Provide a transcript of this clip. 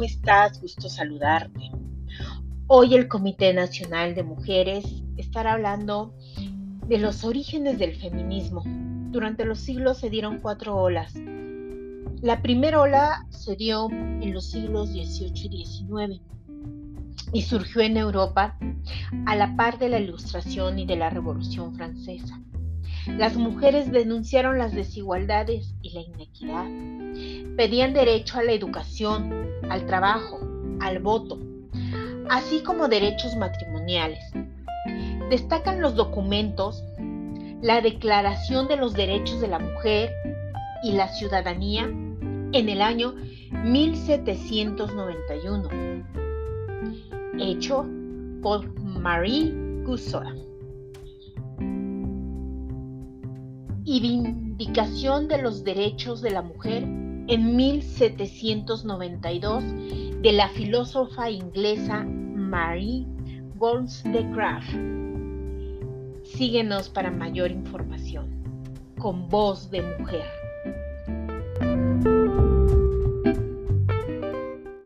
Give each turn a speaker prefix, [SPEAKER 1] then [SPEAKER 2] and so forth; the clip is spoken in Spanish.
[SPEAKER 1] ¿cómo estás? Gusto saludarte. Hoy el Comité Nacional de Mujeres estará hablando de los orígenes del feminismo. Durante los siglos se dieron cuatro olas. La primera ola se dio en los siglos XVIII y XIX y surgió en Europa a la par de la Ilustración y de la Revolución Francesa. Las mujeres denunciaron las desigualdades y la inequidad. Pedían derecho a la educación, al trabajo, al voto, así como derechos matrimoniales. Destacan los documentos la Declaración de los Derechos de la Mujer y la Ciudadanía en el año 1791, hecho por Marie Gussoa. y Vindicación de los Derechos de la Mujer en 1792 de la filósofa inglesa Marie Wollstonecraft. Síguenos para mayor información con voz de mujer.